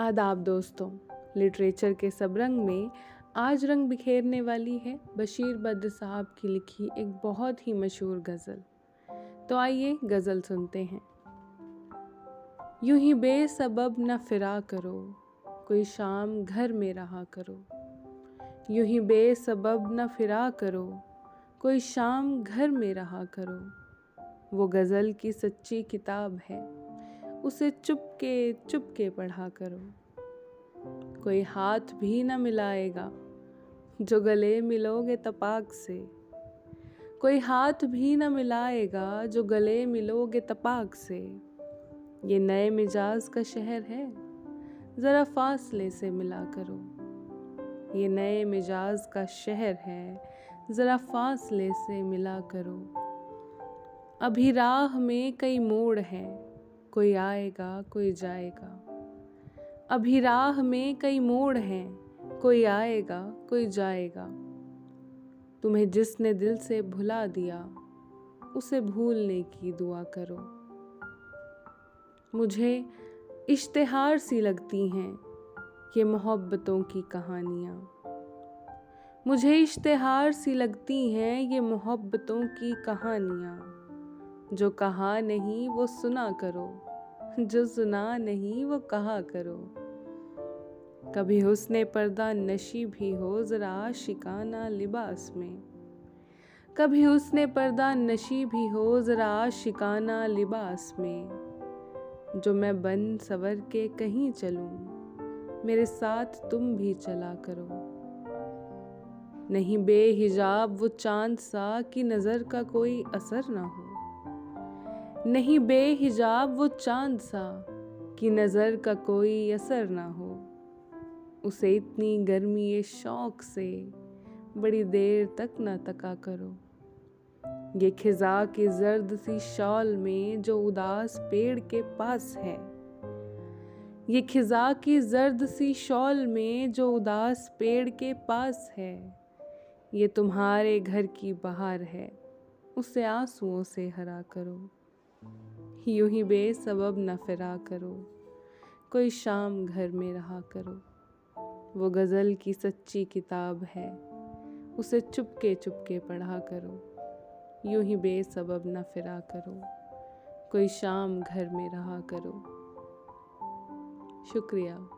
आदाब दोस्तों, लिटरेचर के सब रंग में आज रंग बिखेरने वाली है बशीर बद्र साहब की लिखी एक बहुत ही मशहूर गज़ल। तो आइए गज़ल सुनते हैं। यूँ ही बेसबब न फिरा करो, कोई शाम घर में रहा करो। यूँ ही बेसबब न फिरा करो, कोई शाम घर में रहा करो। वो गज़ल की सच्ची किताब है उसे चुपके चुपके पढ़ा करो। कोई हाथ भी न मिलाएगा, जो गले मिलोगे तपाक से। कोई हाथ भी न मिलाएगा, जो गले मिलोगे तपाक से। ये नए मिजाज का शहर है, ज़रा फासले से मिला करो। ये नए मिजाज का शहर है, ज़रा फासले से मिला करो। अभी राह में कई मोड़ हैं कोई आएगा, कोई जाएगा। अभी राह में कई मोड़ हैं, कोई आएगा, कोई जाएगा। तुम्हें जिसने दिल से भुला दिया, उसे भूलने की दुआ करो। मुझे इश्तेहार सी लगती हैं, ये मोहब्बतों की कहानियाँ। मुझे इश्तेहार सी लगती हैं, ये मोहब्बतों की कहानियाँ। जो कहा नहीं वो सुना करो, जो सुना नहीं वो कहा करो। कभी हुस्न पर्दा नशी भी हो, ज़रा शिकाना लिबास में। कभी हुस्न पर्दा नशी भी हो, ज़रा शिकाना लिबास में। जो मैं बन सवर के कहीं चलूँ, मेरे साथ तुम भी चला करो। नहीं बेहिजाब वो चाँद सा कि नज़र का कोई असर ना हो। नहीं बेहिजाब वो चाँद सा, कि नज़र का कोई असर ना हो। उसे इतनी गर्मी ये शौक से बड़ी देर तक ना तका करो। ये खिजा की जर्द सी शॉल में जो उदास पेड़ के पास है, ये खिजा की जर्द सी शॉल में जो उदास पेड़ के पास है, ये तुम्हारे घर की बहार है, उसे आंसुओं से हरा करो। यूँ ही बेसबब न फिरा करो। कोई शाम घर में रहा करो। वो गज़ल की सच्ची किताब है, उसे चुपके चुपके पढ़ा करो। यूँ ही बेसबब न फिरा करो। कोई शाम घर में रहा करो। शुक्रिया।